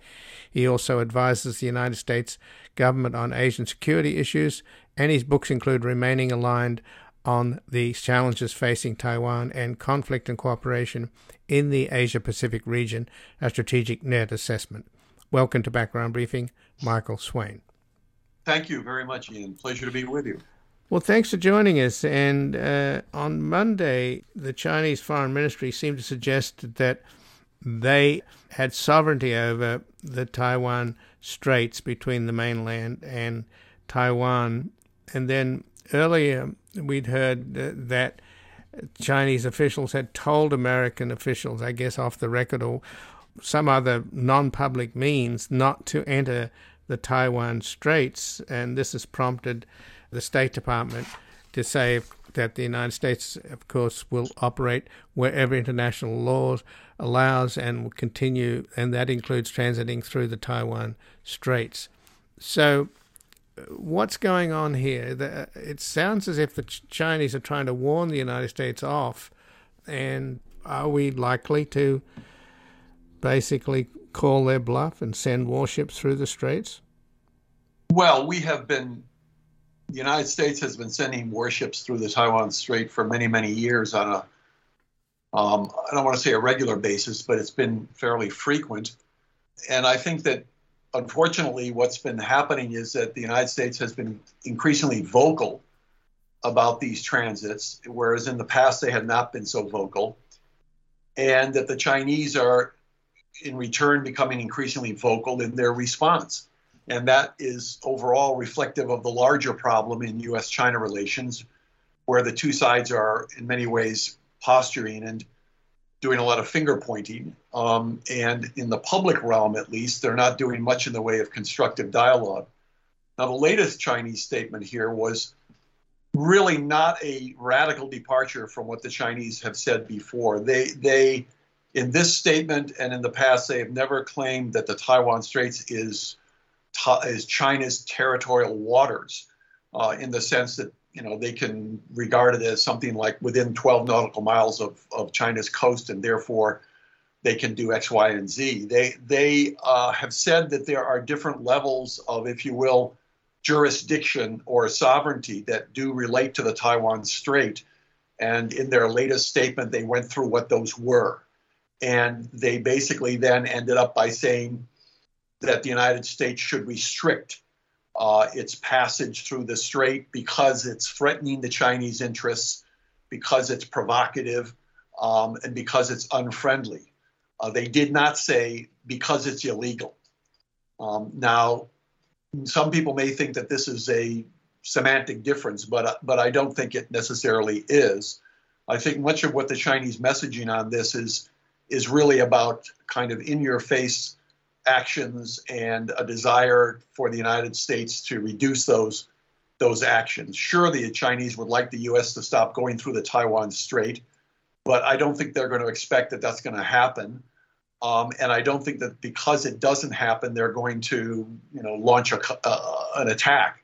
He also advises the United States government on Asian security issues, and his books include Remaining Aligned on the challenges facing Taiwan and conflict and cooperation in the Asia Pacific region, a strategic net assessment. Welcome to Background Briefing, Michael Swaine. Thank you very much, Ian. Pleasure to be with you. Well, thanks for joining us. And uh, on Monday, the Chinese Foreign Ministry seemed to suggest that they had sovereignty over the Taiwan Straits between the mainland and Taiwan. And then earlier, we'd heard that Chinese officials had told American officials, I guess off the record or some other non public means, not to enter the Taiwan Straits. And this has prompted the State Department to say that the United States, of course, will operate wherever international laws allows and will continue, and that includes transiting through the Taiwan Straits. So, uh, what's going on here? The, uh, it sounds as if the Chinese are trying to warn the United States off, and are we likely to basically call their bluff and send warships through the straits? Well, we have been the United States has been sending warships through the Taiwan Strait for many, many years on a, um, I don't want to say a regular basis, but it's been fairly frequent. And I think that unfortunately, what's been happening is that the United States has been increasingly vocal about these transits, whereas in the past they had not been so vocal. And that the Chinese are, in return, becoming increasingly vocal in their response. And that is overall reflective of the larger problem in US China relations, where the two sides are, in many ways, posturing and doing a lot of finger pointing. Um, and in the public realm, at least, they're not doing much in the way of constructive dialogue. Now, the latest Chinese statement here was really not a radical departure from what the Chinese have said before. They, they, in this statement and in the past, they have never claimed that the Taiwan Straits is, is China's territorial waters, uh, in the sense that you know they can regard it as something like within 12 nautical miles of, of China's coast, and therefore they can do X, Y, and Z. They they uh, have said that there are different levels of, if you will, jurisdiction or sovereignty that do relate to the Taiwan Strait. And in their latest statement, they went through what those were. And they basically then ended up by saying that the United States should restrict uh, its passage through the strait because it's threatening the Chinese interests, because it's provocative, um, and because it's unfriendly. Uh, they did not say because it's illegal. Um, now, some people may think that this is a semantic difference, but uh, but I don't think it necessarily is. I think much of what the Chinese messaging on this is is really about kind of in your face actions and a desire for the United States to reduce those those actions. Sure, the Chinese would like the U.S. to stop going through the Taiwan Strait, but I don't think they're going to expect that that's going to happen. Um, and I don't think that because it doesn't happen, they're going to, you know, launch a, uh, an attack.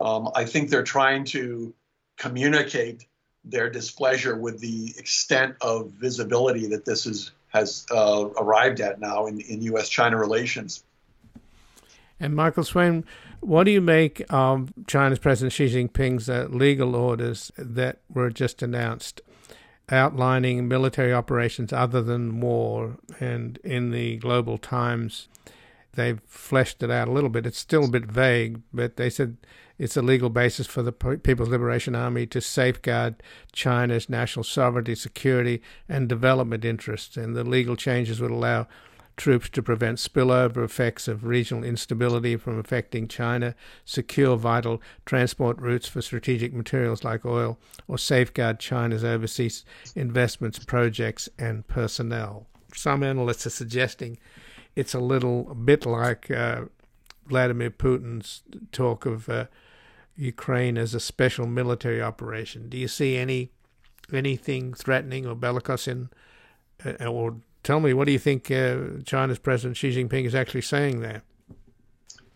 Um, I think they're trying to communicate their displeasure with the extent of visibility that this is has uh, arrived at now in, in U.S. China relations. And Michael Swaine, what do you make of China's President Xi Jinping's uh, legal orders that were just announced outlining military operations other than war? And in the Global Times, they've fleshed it out a little bit. It's still a bit vague, but they said it's a legal basis for the People's Liberation Army to safeguard China's national sovereignty, security, and development interests. And the legal changes would allow troops to prevent spillover effects of regional instability from affecting China, secure vital transport routes for strategic materials like oil, or safeguard China's overseas investments, projects, and personnel. Some analysts are suggesting it's a little bit like uh, Vladimir Putin's talk of uh, Ukraine as a special military operation. Do you see any anything threatening or bellicose in, uh, or tell me, what do you think uh, China's President Xi Jinping is actually saying there?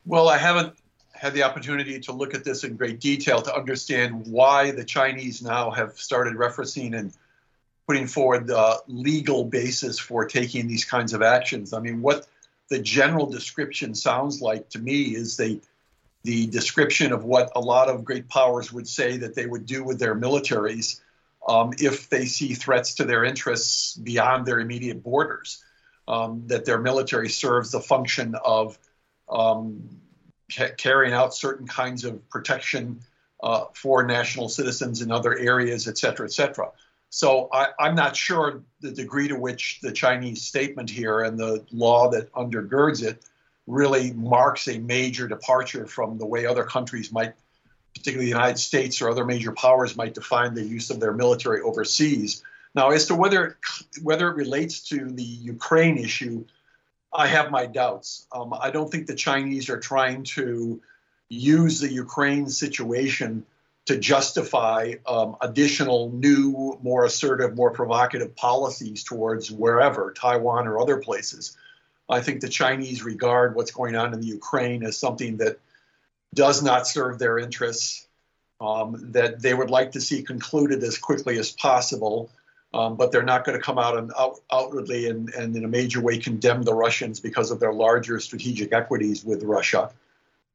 Well, I haven't had the opportunity to look at this in great detail to understand why the Chinese now have started referencing and putting forward the legal basis for taking these kinds of actions. I mean, what the general description sounds like to me is they the description of what a lot of great powers would say that they would do with their militaries um, if they see threats to their interests beyond their immediate borders. Um, that their military serves the function of um, ca- carrying out certain kinds of protection uh, for national citizens in other areas, et cetera, et cetera. So I, am not sure the degree to which the Chinese statement here and the law that undergirds it really marks a major departure from the way other countries might, particularly the United States or other major powers, might define the use of their military overseas. Now, as to whether whether it relates to the Ukraine issue, I have my doubts. Um, I don't think the Chinese are trying to use the Ukraine situation to justify um, additional new, more assertive, more provocative policies towards wherever, Taiwan or other places. I think the Chinese regard what's going on in the Ukraine as something that does not serve their interests, um, that they would like to see concluded as quickly as possible. Um, but they're not going to come out and out, outwardly and, and, in a major way condemn the Russians because of their larger strategic equities with Russia.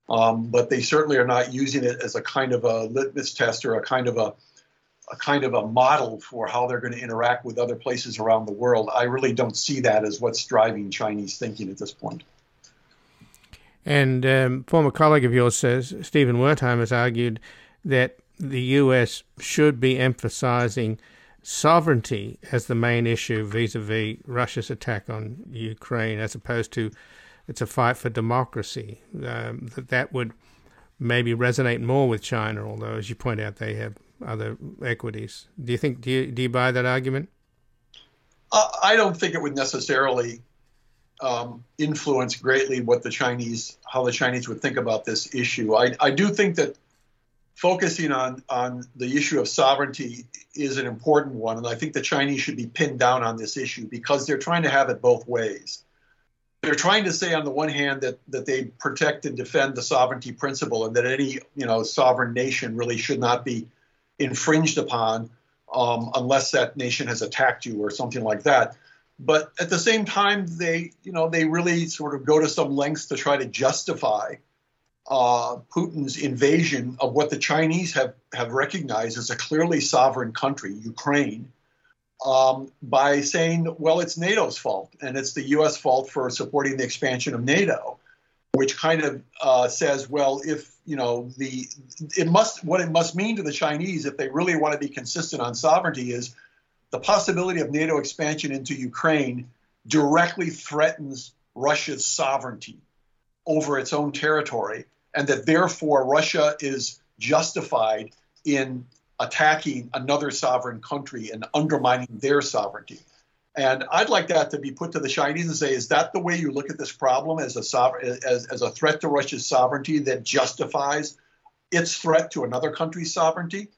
Um, but they certainly are not using it as a kind of a litmus test or a kind of a a kind of a model for how they're going to interact with other places around the world. I really don't see that as what's driving Chinese thinking at this point. And um, former colleague of yours says Stephen Wertheim has argued that the U.S. should be emphasizing sovereignty as the main issue vis-a-vis Russia's attack on Ukraine, as opposed to it's a fight for democracy. Um, that that would maybe resonate more with China, although, as you point out, they have other equities. Do you think? Do you do you buy that argument? Uh, I don't think it would necessarily um, influence greatly what the Chinese, how the Chinese would think about this issue. I, I do think that focusing on on the issue of sovereignty is an important one, and I think the Chinese should be pinned down on this issue because they're trying to have it both ways. They're trying to say on the one hand that that they protect and defend the sovereignty principle, and that any you know sovereign nation really should not be infringed upon um, unless that nation has attacked you or something like that. But at the same time, they you know they really sort of go to some lengths to try to justify uh, Putin's invasion of what the Chinese have, have recognized as a clearly sovereign country, Ukraine, um, by saying, well, it's NATO's fault and it's the U.S. fault for supporting the expansion of NATO, which kind of uh, says, well, if you know the it must what it must mean to the Chinese if they really want to be consistent on sovereignty is the possibility of NATO expansion into Ukraine directly threatens Russia's sovereignty over its own territory and that therefore Russia is justified in attacking another sovereign country and undermining their sovereignty. And I'd like that to be put to the Chinese and say, is that the way you look at this problem as a as, as a threat to Russia's sovereignty that justifies its threat to another country's sovereignty?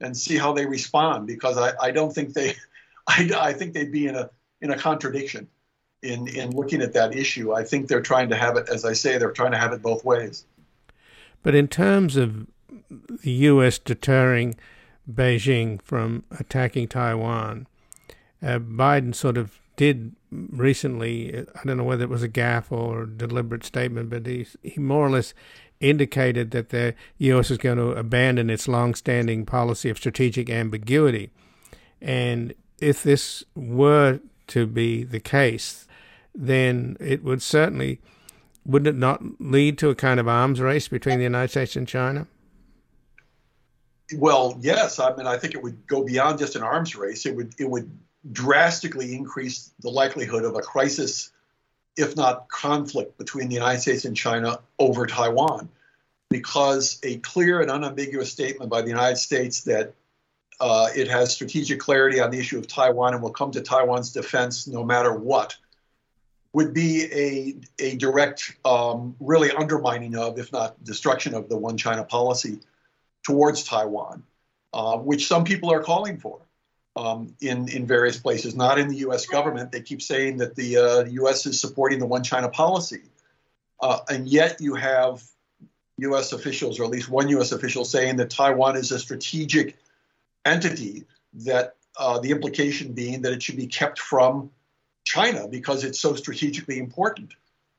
And see how they respond, because I, I don't think they, I, I think they'd be in a in a contradiction in in looking at that issue. I think they're trying to have it, as I say, they're trying to have it both ways. But in terms of the U.S. deterring Beijing from attacking Taiwan, uh, Biden sort of did recently, I don't know whether it was a gaffe or a deliberate statement, but he, he more or less indicated that the U.S. is going to abandon its long-standing policy of strategic ambiguity. And if this were to be the case, then it would certainly – wouldn't it not lead to a kind of arms race between the United States and China? Well, yes. I mean, I think it would go beyond just an arms race. It would it would drastically increase the likelihood of a crisis, if not conflict, between the United States and China over Taiwan, because a clear and unambiguous statement by the United States that uh, it has strategic clarity on the issue of Taiwan and will come to Taiwan's defense no matter what would be a, a direct, um, really undermining of, if not destruction of, the one China policy towards Taiwan, uh, which some people are calling for um, in, in various places, not in the US government. They keep saying that the uh, US is supporting the one China policy. Uh, and yet you have US officials, or at least one US official, saying that Taiwan is a strategic entity, that uh, the implication being that it should be kept from China because it's so strategically important.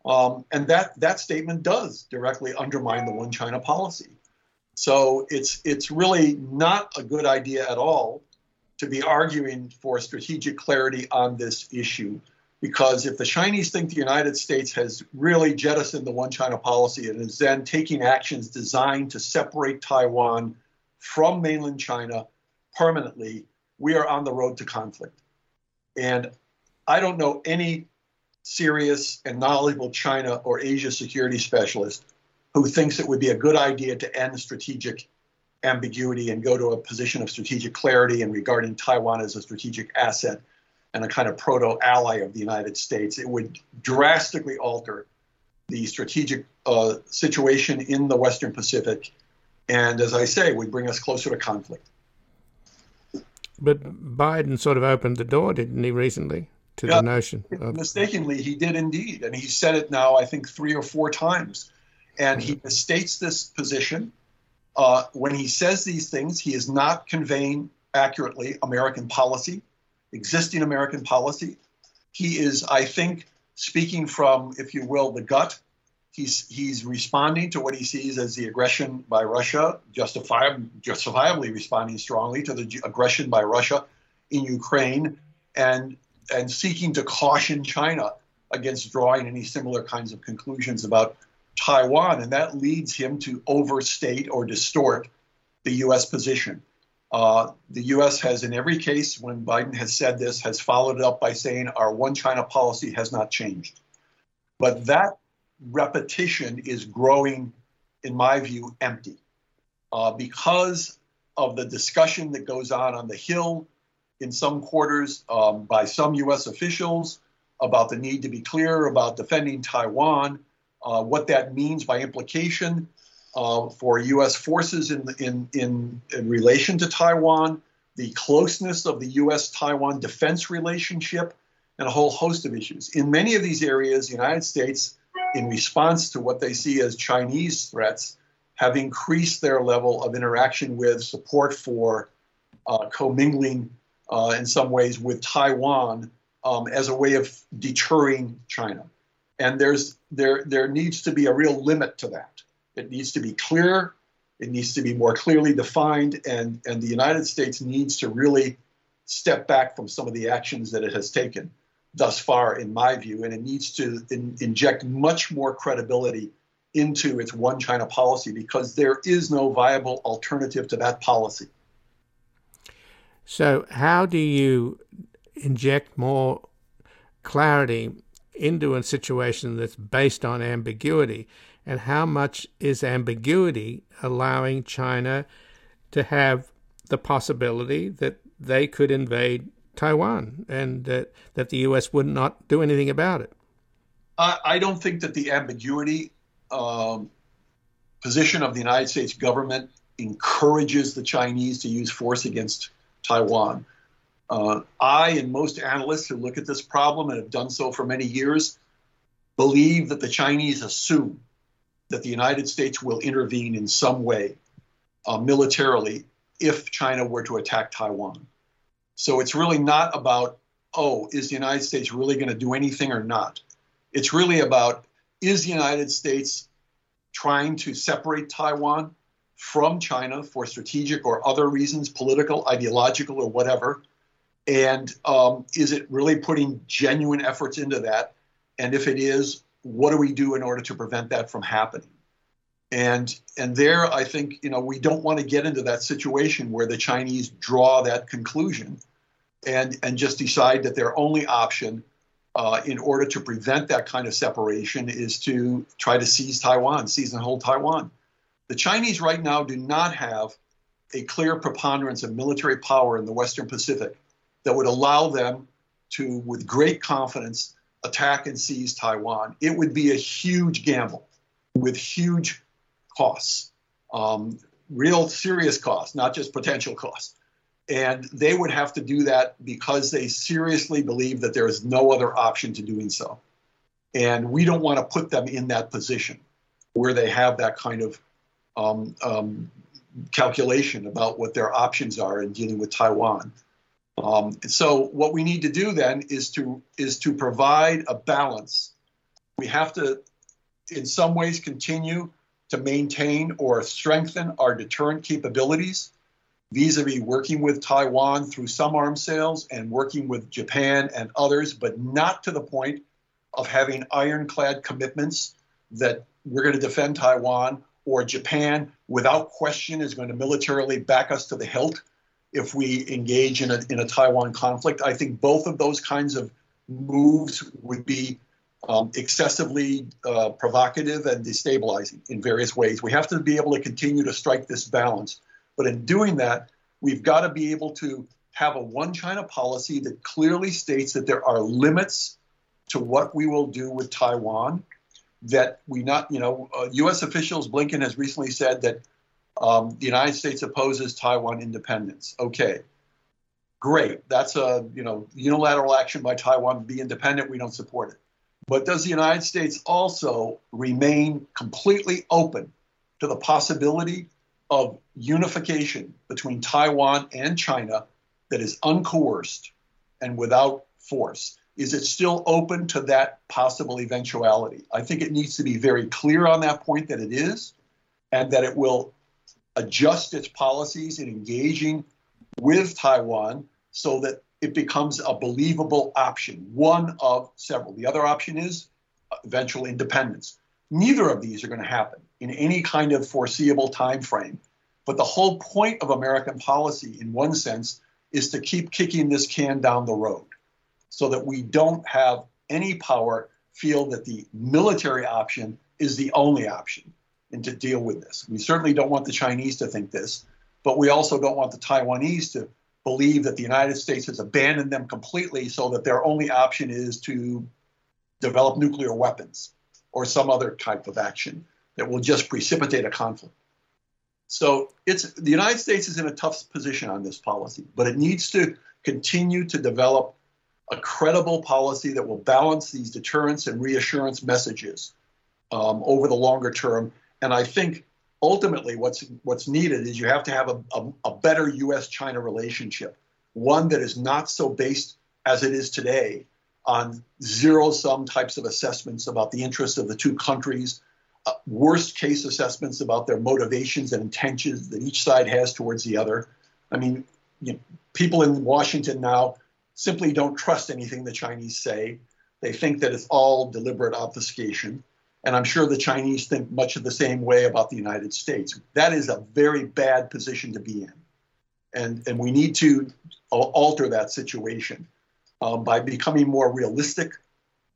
Um, and that that statement does directly undermine the one China policy. So it's it's really not a good idea at all to be arguing for strategic clarity on this issue because if the Chinese think the United States has really jettisoned the one China policy and is then taking actions designed to separate Taiwan from mainland China permanently, we are on the road to conflict. And I don't know any serious and knowledgeable China or Asia security specialist who thinks it would be a good idea to end strategic ambiguity and go to a position of strategic clarity and regarding Taiwan as a strategic asset and a kind of proto ally of the United States. It would drastically alter the strategic uh, situation in the Western Pacific. And as I say, would bring us closer to conflict. But Biden sort of opened the door, didn't he, recently? to yeah, the notion. Of- mistakenly, he did indeed, and he said it now I think three or four times, and he misstates this position. Uh, when he says these things, he is not conveying accurately American policy, existing American policy. He is, I think, speaking from, if you will, the gut, He's he's responding to what he sees as the aggression by Russia, justifiably, justifiably responding strongly to the aggression by Russia in Ukraine, and and seeking to caution China against drawing any similar kinds of conclusions about Taiwan, and that leads him to overstate or distort the U.S. position. Uh, the U.S. has, in every case, when Biden has said this, has followed it up by saying our one China policy has not changed. But that repetition is growing, in my view, empty uh, because of the discussion that goes on on the Hill in some quarters um, by some U.S. officials about the need to be clear about defending Taiwan, uh, what that means by implication uh, for U.S. forces in, in, in, in relation to Taiwan, the closeness of the U.S. Taiwan defense relationship, and a whole host of issues. In many of these areas, the United States in response to what they see as Chinese threats, have increased their level of interaction with support for uh, commingling uh, in some ways with Taiwan um, as a way of deterring China. And there's there there needs to be a real limit to that. It needs to be clear. It needs to be more clearly defined, and and the United States needs to really step back from some of the actions that it has taken thus far, in my view, and it needs to in, inject much more credibility into its one China policy because there is no viable alternative to that policy. So, how do you inject more clarity into a situation that's based on ambiguity? And how much is ambiguity allowing China to have the possibility that they could invade Taiwan and that, that the U.S. would not do anything about it? I, don't think that the ambiguity um, position of the United States government encourages the Chinese to use force against Taiwan. Uh, I and most analysts who look at this problem and have done so for many years believe that the Chinese assume that the United States will intervene in some way uh, militarily if China were to attack Taiwan. So it's really not about, oh, is the United States really going to do anything or not? It's really about, is the United States trying to separate Taiwan from China for strategic or other reasons, political, ideological, or whatever? And um, is it really putting genuine efforts into that? And if it is, what do we do in order to prevent that from happening? And and there, I think you know we don't want to get into that situation where the Chinese draw that conclusion, and and just decide that their only option, uh, in order to prevent that kind of separation, is to try to seize Taiwan, seize and hold Taiwan. The Chinese right now do not have a clear preponderance of military power in the Western Pacific that would allow them to, with great confidence, attack and seize Taiwan. It would be a huge gamble with huge costs, um, real serious costs, not just potential costs. And they would have to do that because they seriously believe that there is no other option to doing so. And we don't want to put them in that position where they have that kind of um, um, calculation about what their options are in dealing with Taiwan. Um, so what we need to do then is to is to provide a balance. We have to, in some ways, continue to maintain or strengthen our deterrent capabilities vis-a-vis working with Taiwan through some arms sales and working with Japan and others, but not to the point of having ironclad commitments that we're going to defend Taiwan or Japan without question is going to militarily back us to the hilt if we engage in a, in a Taiwan conflict. I think both of those kinds of moves would be um, excessively uh, provocative and destabilizing in various ways. We have to be able to continue to strike this balance. But in doing that, we've got to be able to have a one China policy that clearly states that there are limits to what we will do with Taiwan. That we not, you know, uh, U.S. officials, Blinken has recently said that um, the United States opposes Taiwan independence. Okay, great. That's a you know unilateral action by Taiwan to be independent. We don't support it. But does the United States also remain completely open to the possibility of unification between Taiwan and China that is uncoerced and without force? is it still open to that possible eventuality? I think it needs to be very clear on that point that it is, and that it will adjust its policies in engaging with Taiwan so that it becomes a believable option, one of several. The other option is eventual independence. Neither of these are going to happen in any kind of foreseeable time frame. But the whole point of American policy, in one sense, is to keep kicking this can down the road so that we don't have any power feel that the military option is the only option and to deal with this. We certainly don't want the Chinese to think this, but we also don't want the Taiwanese to believe that the United States has abandoned them completely so that their only option is to develop nuclear weapons or some other type of action that will just precipitate a conflict. So it's the United States is in a tough position on this policy, but it needs to continue to develop a credible policy that will balance these deterrence and reassurance messages um, over the longer term. And I think ultimately what's what's needed is you have to have a, a, a better U.S.-China relationship, one that is not so based as it is today on zero-sum types of assessments about the interests of the two countries, uh, worst case assessments about their motivations and intentions that each side has towards the other. I mean, you know, people in Washington now simply don't trust anything the Chinese say. They think that it's all deliberate obfuscation. And I'm sure the Chinese think much of the same way about the United States. That is a very bad position to be in. And, and we need to alter that situation um, by becoming more realistic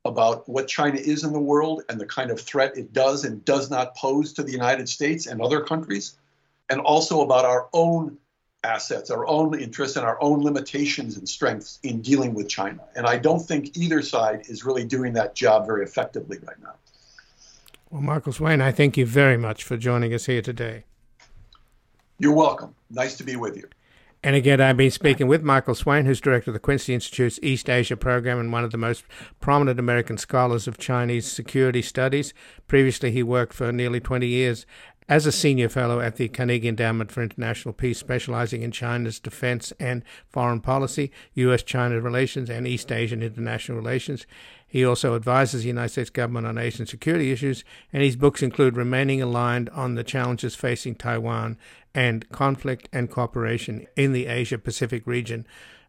about what China is in the world and the kind of threat it does and does not pose to the United States and other countries, and also about our own assets, our own interests, and our own limitations and strengths in dealing with China. And I don't think either side is really doing that job very effectively right now. Well, Michael Swaine, I thank you very much for joining us here today. You're welcome. Nice to be with you. And again, I've been speaking with Michael Swaine, who's director of the Quincy Institute's East Asia program and one of the most prominent American scholars of Chinese security studies. Previously, he worked for nearly 20 years as a senior fellow at the Carnegie Endowment for International Peace, specializing in China's defense and foreign policy, U.S. China relations, and East Asian international relations. He also advises the United States government on Asian security issues, and his books include Remaining Aligned on the Challenges Facing Taiwan and Conflict and Cooperation in the Asia Pacific Region,